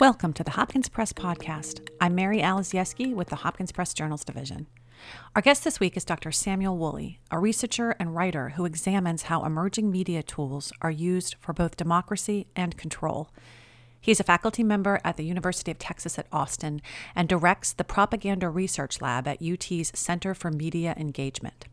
Welcome to the Hopkins Press Podcast. I'm Mary Alice Yeski with the Hopkins Press Journals Division. Our guest this week is Dr. Samuel Woolley, a researcher and writer who examines how emerging media tools are used for both democracy and control. He is a faculty member at the University of Texas at Austin and directs the Propaganda Research Lab at UT's Center for Media Engagement.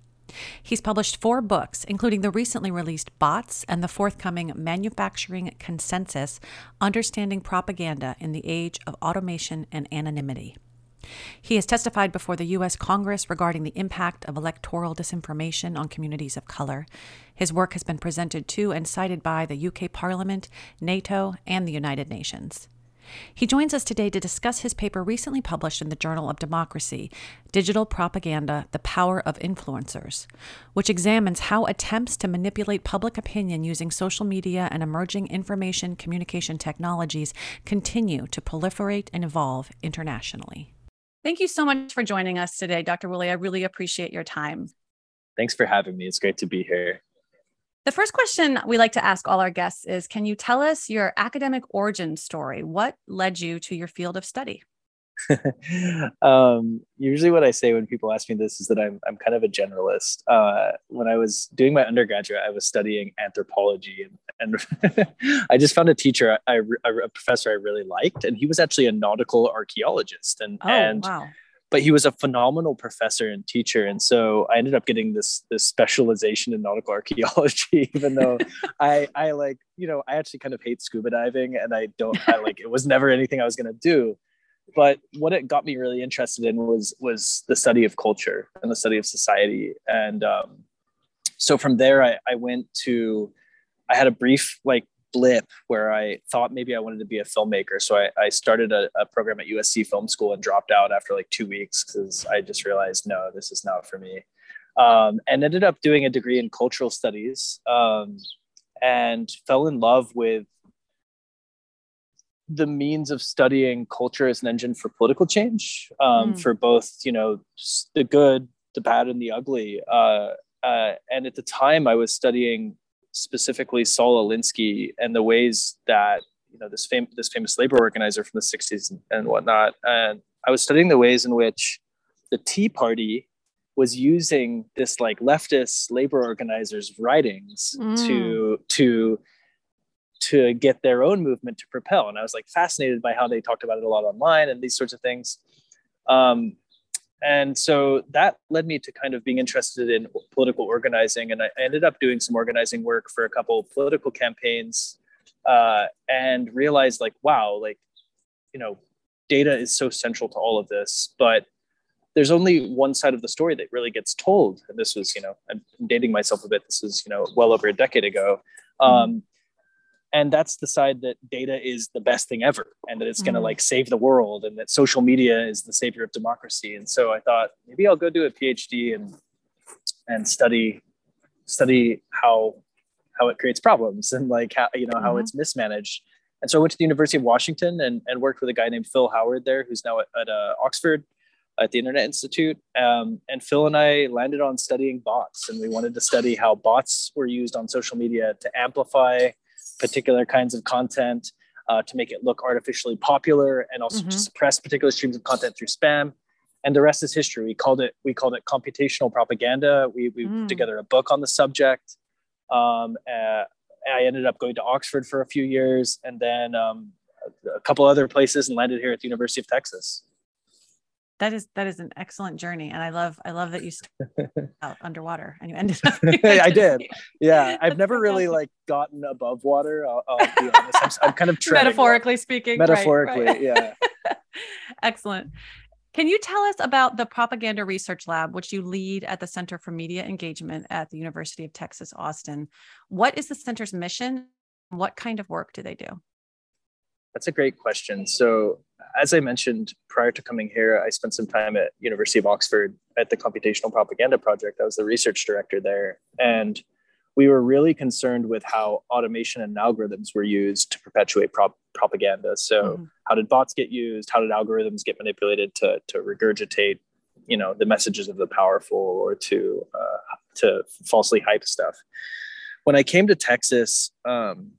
He's published four books, including the recently released Bots and the forthcoming Manufacturing Consensus Understanding Propaganda in the Age of Automation and Anonymity. He has testified before the U.S. Congress regarding the impact of electoral disinformation on communities of color. His work has been presented to and cited by the UK Parliament, NATO, and the United Nations. He joins us today to discuss his paper recently published in the Journal of Democracy Digital Propaganda The Power of Influencers, which examines how attempts to manipulate public opinion using social media and emerging information communication technologies continue to proliferate and evolve internationally. Thank you so much for joining us today, Dr. Woolley. I really appreciate your time. Thanks for having me. It's great to be here. The first question we like to ask all our guests is Can you tell us your academic origin story? What led you to your field of study? um, usually, what I say when people ask me this is that I'm, I'm kind of a generalist. Uh, when I was doing my undergraduate, I was studying anthropology, and, and I just found a teacher, I, a professor I really liked, and he was actually a nautical archaeologist. And, oh, and wow but he was a phenomenal professor and teacher. And so i ended up getting this this specialization in nautical archaeology even though i i like you know i actually kind of hate scuba diving and i don't i like it was never anything i was going to do. But what it got me really interested in was was the study of culture and the study of society. And um, so from there I, I went to i had a brief like blip where I thought maybe I wanted to be a filmmaker. So I, I started a, a, program at USC Film School and dropped out after like two weeks because I just realized, no, this is not for me. Um, and ended up doing a degree in cultural studies um, and fell in love with the means of studying culture as an engine for political change um, mm. for both, you know, the good, the bad, and the ugly. Uh, uh, and at the time, I was studying specifically Saul Alinsky and the ways that you know this famous this famous labor organizer from the 60s and, and whatnot. And I was studying the ways in which the Tea Party was using this like leftist labor organizers' writings mm. to to to get their own movement to propel. And I was like fascinated by how they talked about it a lot online and these sorts of things. Um, and so that led me to kind of being interested in political organizing and i ended up doing some organizing work for a couple of political campaigns uh, and realized like wow like you know data is so central to all of this but there's only one side of the story that really gets told. And this was you know i'm dating myself a bit. This was you know well over a decade ago. Um, and that's the side that data is the best thing ever and that it's going to mm. like save the world and that social media is the savior of democracy and so i thought maybe i'll go do a phd and and study study how how it creates problems and like how you know mm-hmm. how it's mismanaged and so i went to the university of washington and, and worked with a guy named phil howard there who's now at, at uh, oxford at the internet institute um, and phil and i landed on studying bots and we wanted to study how bots were used on social media to amplify particular kinds of content uh, to make it look artificially popular and also mm-hmm. to suppress particular streams of content through spam. And the rest is history. We called it we called it computational propaganda. We, we mm. put together a book on the subject. Um, uh, i ended up going to oxford for a few years and then um, a couple other places and landed here at the university of texas that is that is an excellent journey and i love i love that you started out underwater and you ended up i did. Yeah i've never really like gotten above water i'll, I'll be honest. I'm, I'm kind of metaphorically speaking metaphorically right, right. yeah. Excellent. Can you tell us about the propaganda research lab which you lead at the center for media engagement at the university of texas austin? What is the center's mission? What kind of work do they do? That's a great question. So, as I mentioned prior to coming here, I spent some time at University of Oxford at the Computational Propaganda Project. I was the research director there, and we were really concerned with how automation and algorithms were used to perpetuate prop- propaganda. So, mm-hmm. how did bots get used? How did algorithms get manipulated to to regurgitate, you know, the messages of the powerful or to uh, to falsely hype stuff? When I came to Texas, um,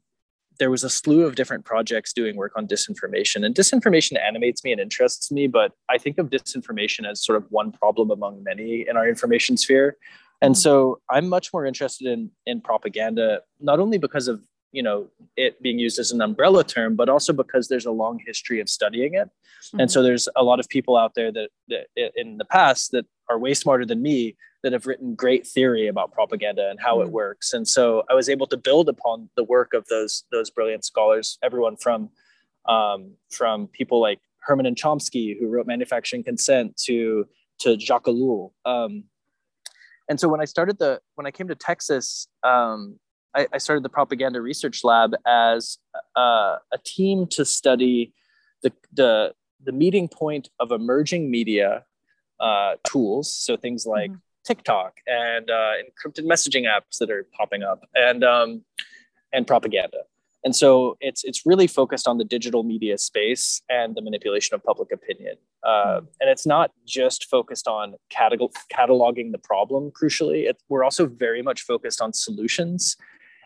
there was a slew of different projects doing work on disinformation and disinformation animates me and interests me but i think of disinformation as sort of one problem among many in our information sphere and mm-hmm. so i'm much more interested in in propaganda not only because of you know it being used as an umbrella term but also because there's a long history of studying it mm-hmm. and so there's a lot of people out there that, that in the past that are way smarter than me that have written great theory about propaganda and how mm-hmm. it works and so i was able to build upon the work of those those brilliant scholars everyone from um, from people like herman and chomsky who wrote manufacturing consent to to jacques ellul um, and so when i started the when i came to texas um, I, I started the propaganda research lab as uh, a team to study the, the, the meeting point of emerging media uh, tools. So things like mm-hmm. TikTok and uh, encrypted messaging apps that are popping up and, um, and propaganda. And so it's it's really focused on the digital media space and the manipulation of public opinion. Uh, and it's not just focused on catalog- cataloging the problem. Crucially, it, we're also very much focused on solutions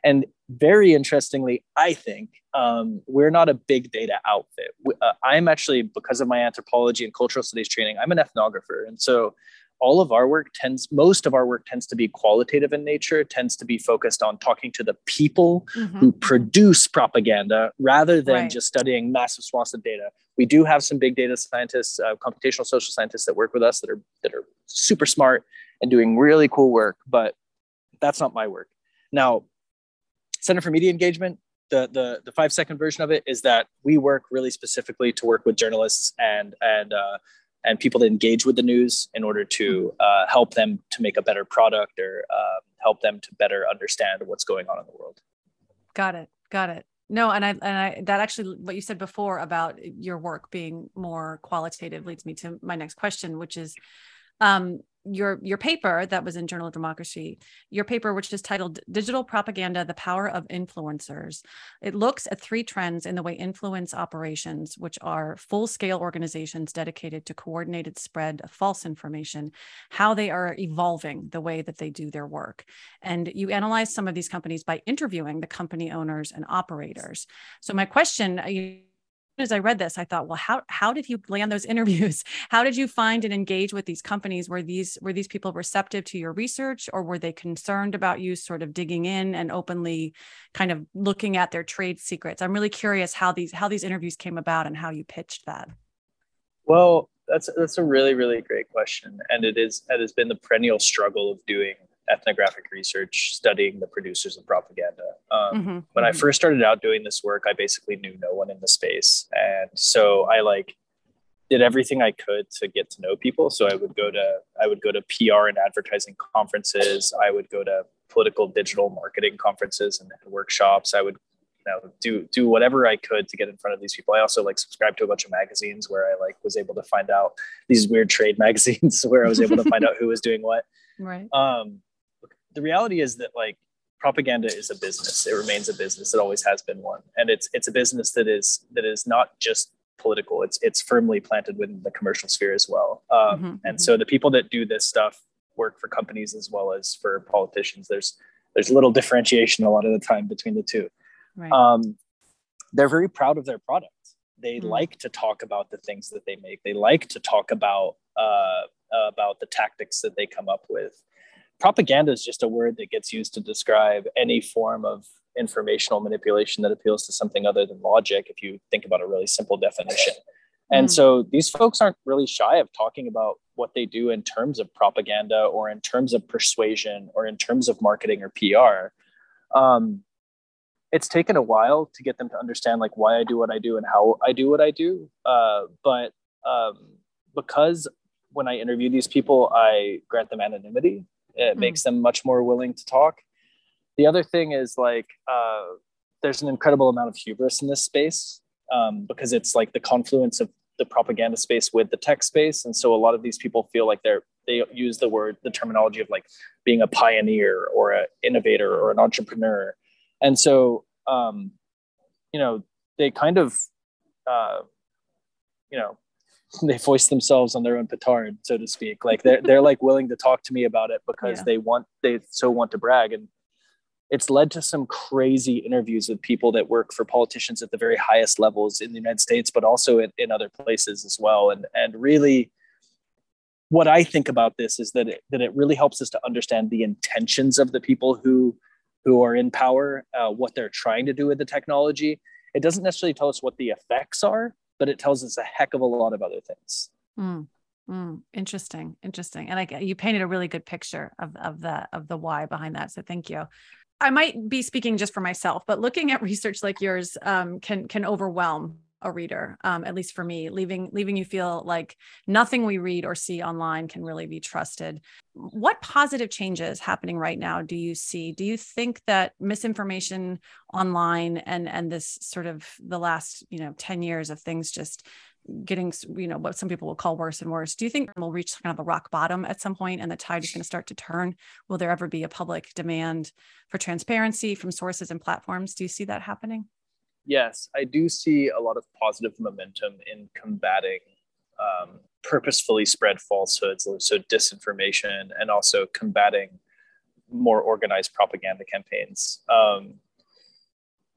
and very interestingly, I think um, we're not a big data outfit. Uh, I'm actually, because of my anthropology and cultural studies training, I'm an ethnographer. And so all of our work tends, most of our work tends to be qualitative in nature, tends to be focused on talking to the people mm-hmm. who produce propaganda rather than right. just studying massive swaths of data. We do have some big data scientists, uh, computational social scientists that work with us that are, that are super smart and doing really cool work, but that's not my work. Now, Center for Media Engagement, the, the, the five second version of it is that we work really specifically to work with journalists and, and, uh, and people to engage with the news in order to uh, help them to make a better product or uh, help them to better understand what's going on in the world. Got it. Got it. No, and I and I that actually what you said before about your work being more qualitative leads me to my next question, which is um, your your paper that was in journal of democracy your paper which is titled digital propaganda the power of influencers. It looks at three trends in the way influence operations which are full scale organizations dedicated to coordinated spread of false information how they are evolving the way that they do their work. And you analyze some of these companies by interviewing the company owners and operators. So my question uh, you as I read this, I thought, well, how how did you land those interviews? How did you find and engage with these companies? Were these were these people receptive to your research, or were they concerned about you sort of digging in and openly kind of looking at their trade secrets? I'm really curious how these how these interviews came about and how you pitched that. Well, that's that's a really really great question, and it is it has been the perennial struggle of doing ethnographic research studying the producers of propaganda. Um, mm-hmm, when mm-hmm. I first started out doing this work, I basically knew no one in the space. And so I like did everything I could to get to know people. So I would go to, I would go to PR and advertising conferences. I would go to political digital marketing conferences and, and workshops. I would you know do do whatever i could to get in front of these people i also like subscribed to a bunch of magazines where i like was able to find out these weird trade magazines where i was able to find out who was doing what right um the reality is that like propaganda is a business. It remains a business. It always has been one. And it's it's a business that is that is not just political. It's it's firmly planted within the commercial sphere as well. Um, mm-hmm, and mm-hmm. so the people that do this stuff work for companies as well as for politicians. There's there's little differentiation a lot of the time between the two. Right. um, they're very proud of their product. They mm-hmm. like to talk about the things that they make. They like to talk about uh, about the tactics that they come up with propaganda is just a word that gets used to describe any form of informational manipulation that appeals to something other than logic if you think about a really simple definition. And mm. so these folks aren't really shy of talking about what they do in terms of propaganda or in terms of persuasion or in terms of marketing or pr um, it's taken a while to get them to understand like why i do what i do and how i do what i do. Uh, but um, because when i interview these people i grant them anonymity it mm. makes them much more willing to talk. The other thing is like uh, there's an incredible amount of hubris in this space um, because it's like the confluence of the propaganda space with the tech space, and so a lot of these people feel like they're they use the word the terminology of like being a pioneer or an innovator or an entrepreneur, and so um, you know they kind of uh, you know they voice themselves on their own petard, so to speak. Like they're they're like willing to talk to me about it because yeah. they want they so want to brag. And it's led to some crazy interviews with people that work for politicians at the very highest levels in the United States, but also in, in other places as well. And and really, what I think about this is that it, that it really helps us to understand the intentions of the people who who are in power, uh, what they're trying to do with the technology. It doesn't necessarily tell us what the effects are, but it tells us a heck of a lot of other things. Mm. Mm, interesting, interesting, and I you painted a really good picture of of the of the why behind that. So thank you. I might be speaking just for myself, but looking at research like yours um, can can overwhelm a reader. Um, at least for me, leaving leaving you feel like nothing we read or see online can really be trusted. What positive changes happening right now do you see? Do you think that misinformation online and and this sort of the last you know ten years of things just getting you know what some people will call worse and worse do you think we'll reach kind of a rock bottom at some point and the tide is going to start to turn will there ever be a public demand for transparency from sources and platforms do you see that happening yes i do see a lot of positive momentum in combating um, purposefully spread falsehoods so disinformation and also combating more organized propaganda campaigns um,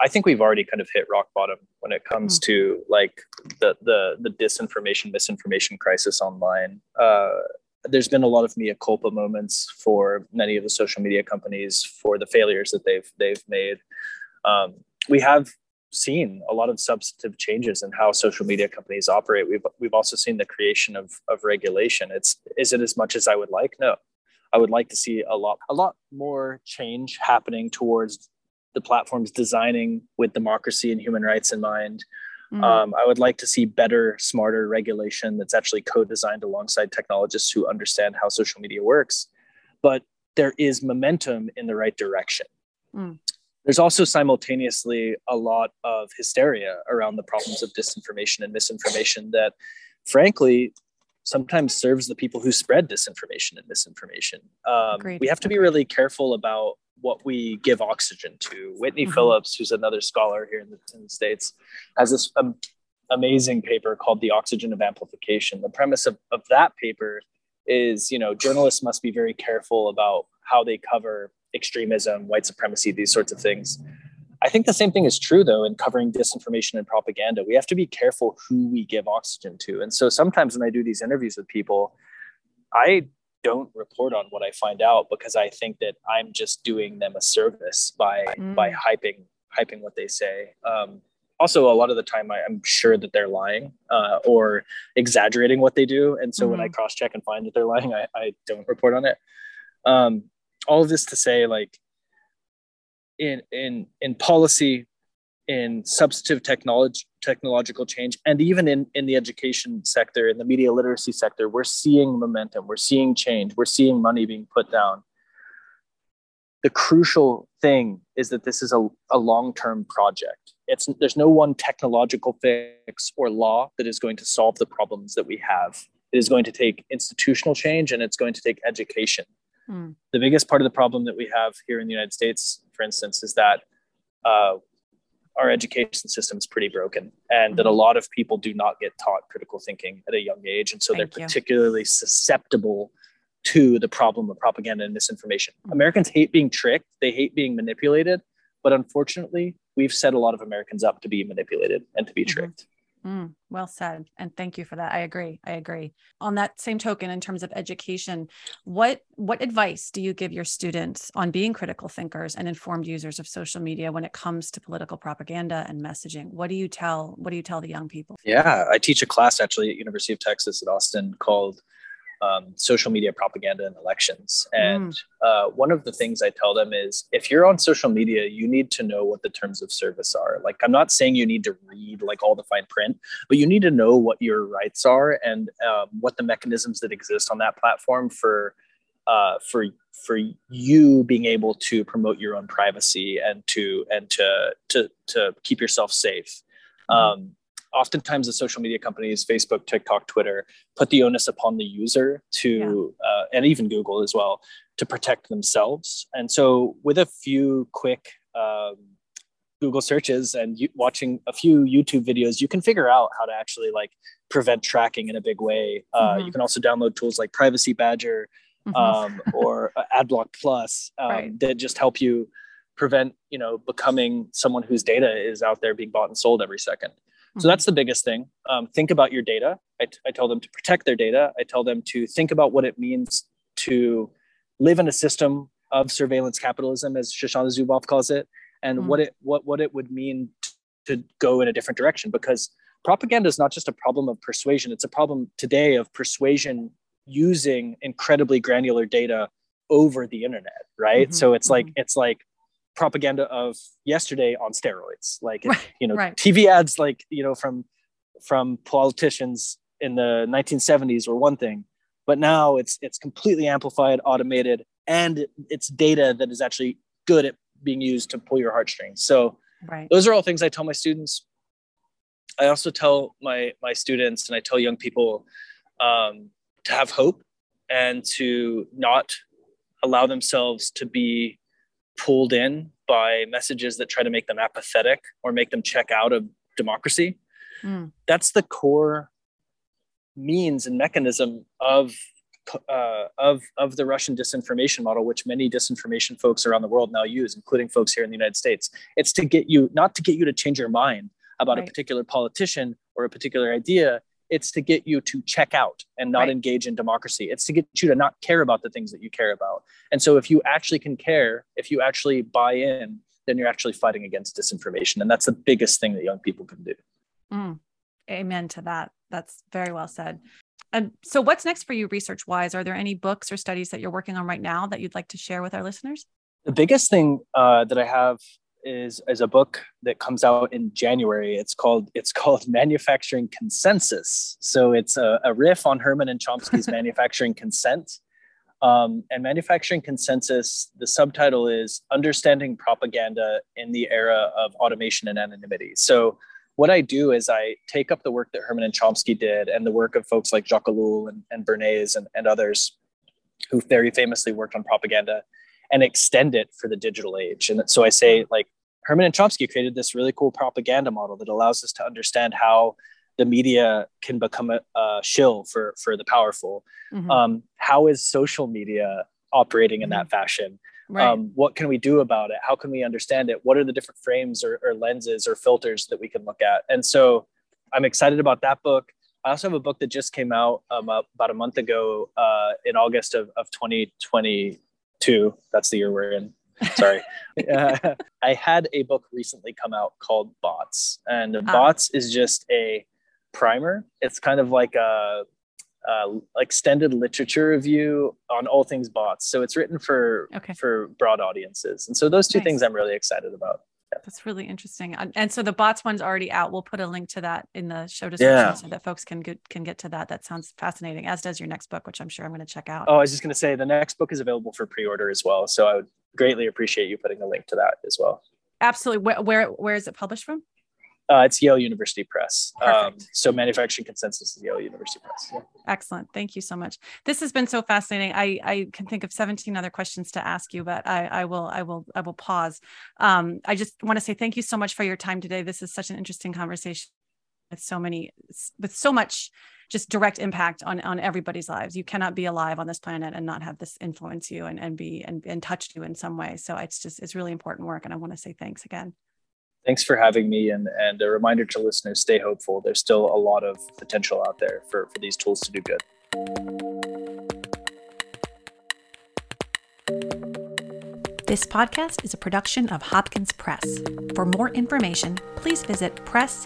I think we've already kind of hit rock bottom when it comes mm. to like the the the disinformation misinformation crisis online. Uh, there's been a lot of mea culpa moments for many of the social media companies for the failures that they've they've made. Um, we have seen a lot of substantive changes in how social media companies operate. We've we've also seen the creation of of regulation. It's is it as much as I would like? No. I would like to see a lot a lot more change happening towards the platforms designing with democracy and human rights in mind. Mm-hmm. Um, I would like to see better, smarter regulation that's actually co-designed alongside technologists who understand how social media works. But there is momentum in the right direction. Mm. There's also simultaneously a lot of hysteria around the problems of disinformation and misinformation that, frankly, sometimes serves the people who spread disinformation and misinformation. Um, we have to be really careful about what we give oxygen to. Whitney mm-hmm. Phillips, who's another scholar here in the, in the States, has this um, amazing paper called The Oxygen of Amplification. The premise of, of that paper is, you know, journalists must be very careful about how they cover extremism, white supremacy, these sorts of things. I think the same thing is true, though, in covering disinformation and propaganda. We have to be careful who we give oxygen to. And so sometimes when I do these interviews with people, I don't report on what I find out because I think that I'm just doing them a service by mm. by hyping hyping what they say. Um, also, a lot of the time, I, am sure that they're lying uh, or exaggerating what they do, and so mm-hmm. when I mm-hmm. cross check and find that they're lying, I, I don't report on it. Um, all of this to say, like in in in policy, in substantive technology technological change and even in, in the education sector in the media literacy sector we're seeing momentum we're seeing change we're seeing money being put down. The crucial thing is that this is a, a long-term project. It's there's no one technological fix or law that is going to solve the problems that we have. It is going to take institutional change and it's going to take education mm. the biggest part of the problem that we have here in the united states for instance is that uh, our education system is pretty broken and that a mm-hmm. lot of people do not get taught critical thinking at a young age and so Thank they're you. particularly susceptible to the problem of propaganda and misinformation mm-hmm. americans hate being tricked they hate being manipulated but unfortunately we've set a lot of americans up to be manipulated and to be mm-hmm. tricked Mm, well said. And thank you for that. I agree. I agree. On that same token, in terms of education, what what advice do you give your students on being critical thinkers and informed users of social media when it comes to political propaganda and messaging? What do you tell what do you tell the young people? Yeah, I teach a class actually at University of Texas at Austin called um, social media propaganda and elections. And mm. uh, one of the things I tell them is if you're on social media, you need to know what the terms of service are. Like, I'm not saying you need to read like all the fine print, but you need to know what your rights are and um, what the mechanisms that exist on that platform for. Uh, for for you being able to promote your own privacy and to and to to to keep yourself safe. Mm. Um, oftentimes the social media companies facebook tiktok twitter put the onus upon the user to yeah. uh, and even google as well to protect themselves and so with a few quick um, google searches and you, watching a few youtube videos you can figure out how to actually like prevent tracking in a big way uh, mm-hmm. you can also download tools like privacy badger mm-hmm. um, or adblock plus um, right. that just help you prevent you know becoming someone whose data is out there being bought and sold every 2nd mm-hmm. so that's the biggest thing um, think about your data I, t- I tell them to protect their data i tell them to think about what it means to live in a system of surveillance capitalism as shoshana zuboff calls it and mm-hmm. what it what what it would mean to go in a different direction because propaganda is not just a problem of persuasion it's a problem today of persuasion using incredibly granular data over the internet right mm-hmm. so it's like mm-hmm. it's like propaganda of yesterday on steroids like right. you know right. tv ads like you know from from politicians in the 1970s were one thing but now it's it's completely amplified automated and it's data that is actually good at being used to pull your heartstrings so right. those are all things i tell my students i also tell my my students and i tell young people um, to have hope and to not allow themselves to be pulled in by messages that try to make them apathetic or make them check out of democracy. Mm. That's the core means and mechanism of uh, of of the Russian disinformation model, which many disinformation folks around the world now use, including folks here in the United States. It's to get you not to get you to change your mind about right. a particular politician or a particular idea it's to get you to check out and not right. engage in democracy. It's to get you to not care about the things that you care about. And so if you actually can care if you actually buy in then you're actually fighting against disinformation. And that's the biggest thing that young people can do. Mm. amen to that. That's very well said. And so what's next for you research wise are there any books or studies that you're working on right now that you'd like to share with our listeners? The biggest thing uh, that i have is is a book that comes out in January. It's called it's called Manufacturing Consensus. So it's a, a riff on Herman and Chomsky's Manufacturing Consent. Um, and Manufacturing Consensus, the subtitle is Understanding Propaganda in the Era of Automation and Anonymity. So what I do is I take up the work that Herman and Chomsky did and the work of folks like Jacques Ellul and, and Bernays and, and others who very famously worked on propaganda and extend it for the digital age. And so I say, like, Herman and Chomsky created this really cool propaganda model that allows us to understand how the media can become a, a shill for for the powerful. Mm-hmm. Um, how is social media operating in mm-hmm. that fashion? Right. Um, what can we do about it? How can we understand it? What are the different frames or, or lenses or filters that we can look at? And so I'm excited about that book. I also have a book that just came out um, about a month ago uh, in August of, of 2022. That's the year we're in. Sorry. uh, I had a book recently come out called Bots, and ah. Bots is just a primer. It's kind of like a, a extended literature review on all things bots. So it's written for okay. for broad audiences, and so those two nice. things I'm really excited about. That's really interesting. And so the bots one's already out. We'll put a link to that in the show description yeah. so that folks can get can get to that. That sounds fascinating, as does your next book, which I'm sure I'm going to check out. Oh, I was just going to say the next book is available for pre-order as well. So I would greatly appreciate you putting a link to that as well. Absolutely. Where where, where is it published from? Uh, it's Yale University Press. Um, so manufacturing consensus is Yale University Press. Yeah. Excellent. Thank you so much. This has been so fascinating. I, I can think of 17 other questions to ask you, but I, I will I will I will pause. Um, I just want to say thank you so much for your time today. This is such an interesting conversation with so many with so much just direct impact on on everybody's lives. You cannot be alive on this planet and not have this influence you and, and be and, and touch you in some way. So it's just it's really important work. And I want to say thanks again thanks for having me and, and a reminder to listeners stay hopeful. There's still a lot of potential out there for, for these tools to do good. This podcast is a production of hopkins press. For more information please visit press.jhu.edu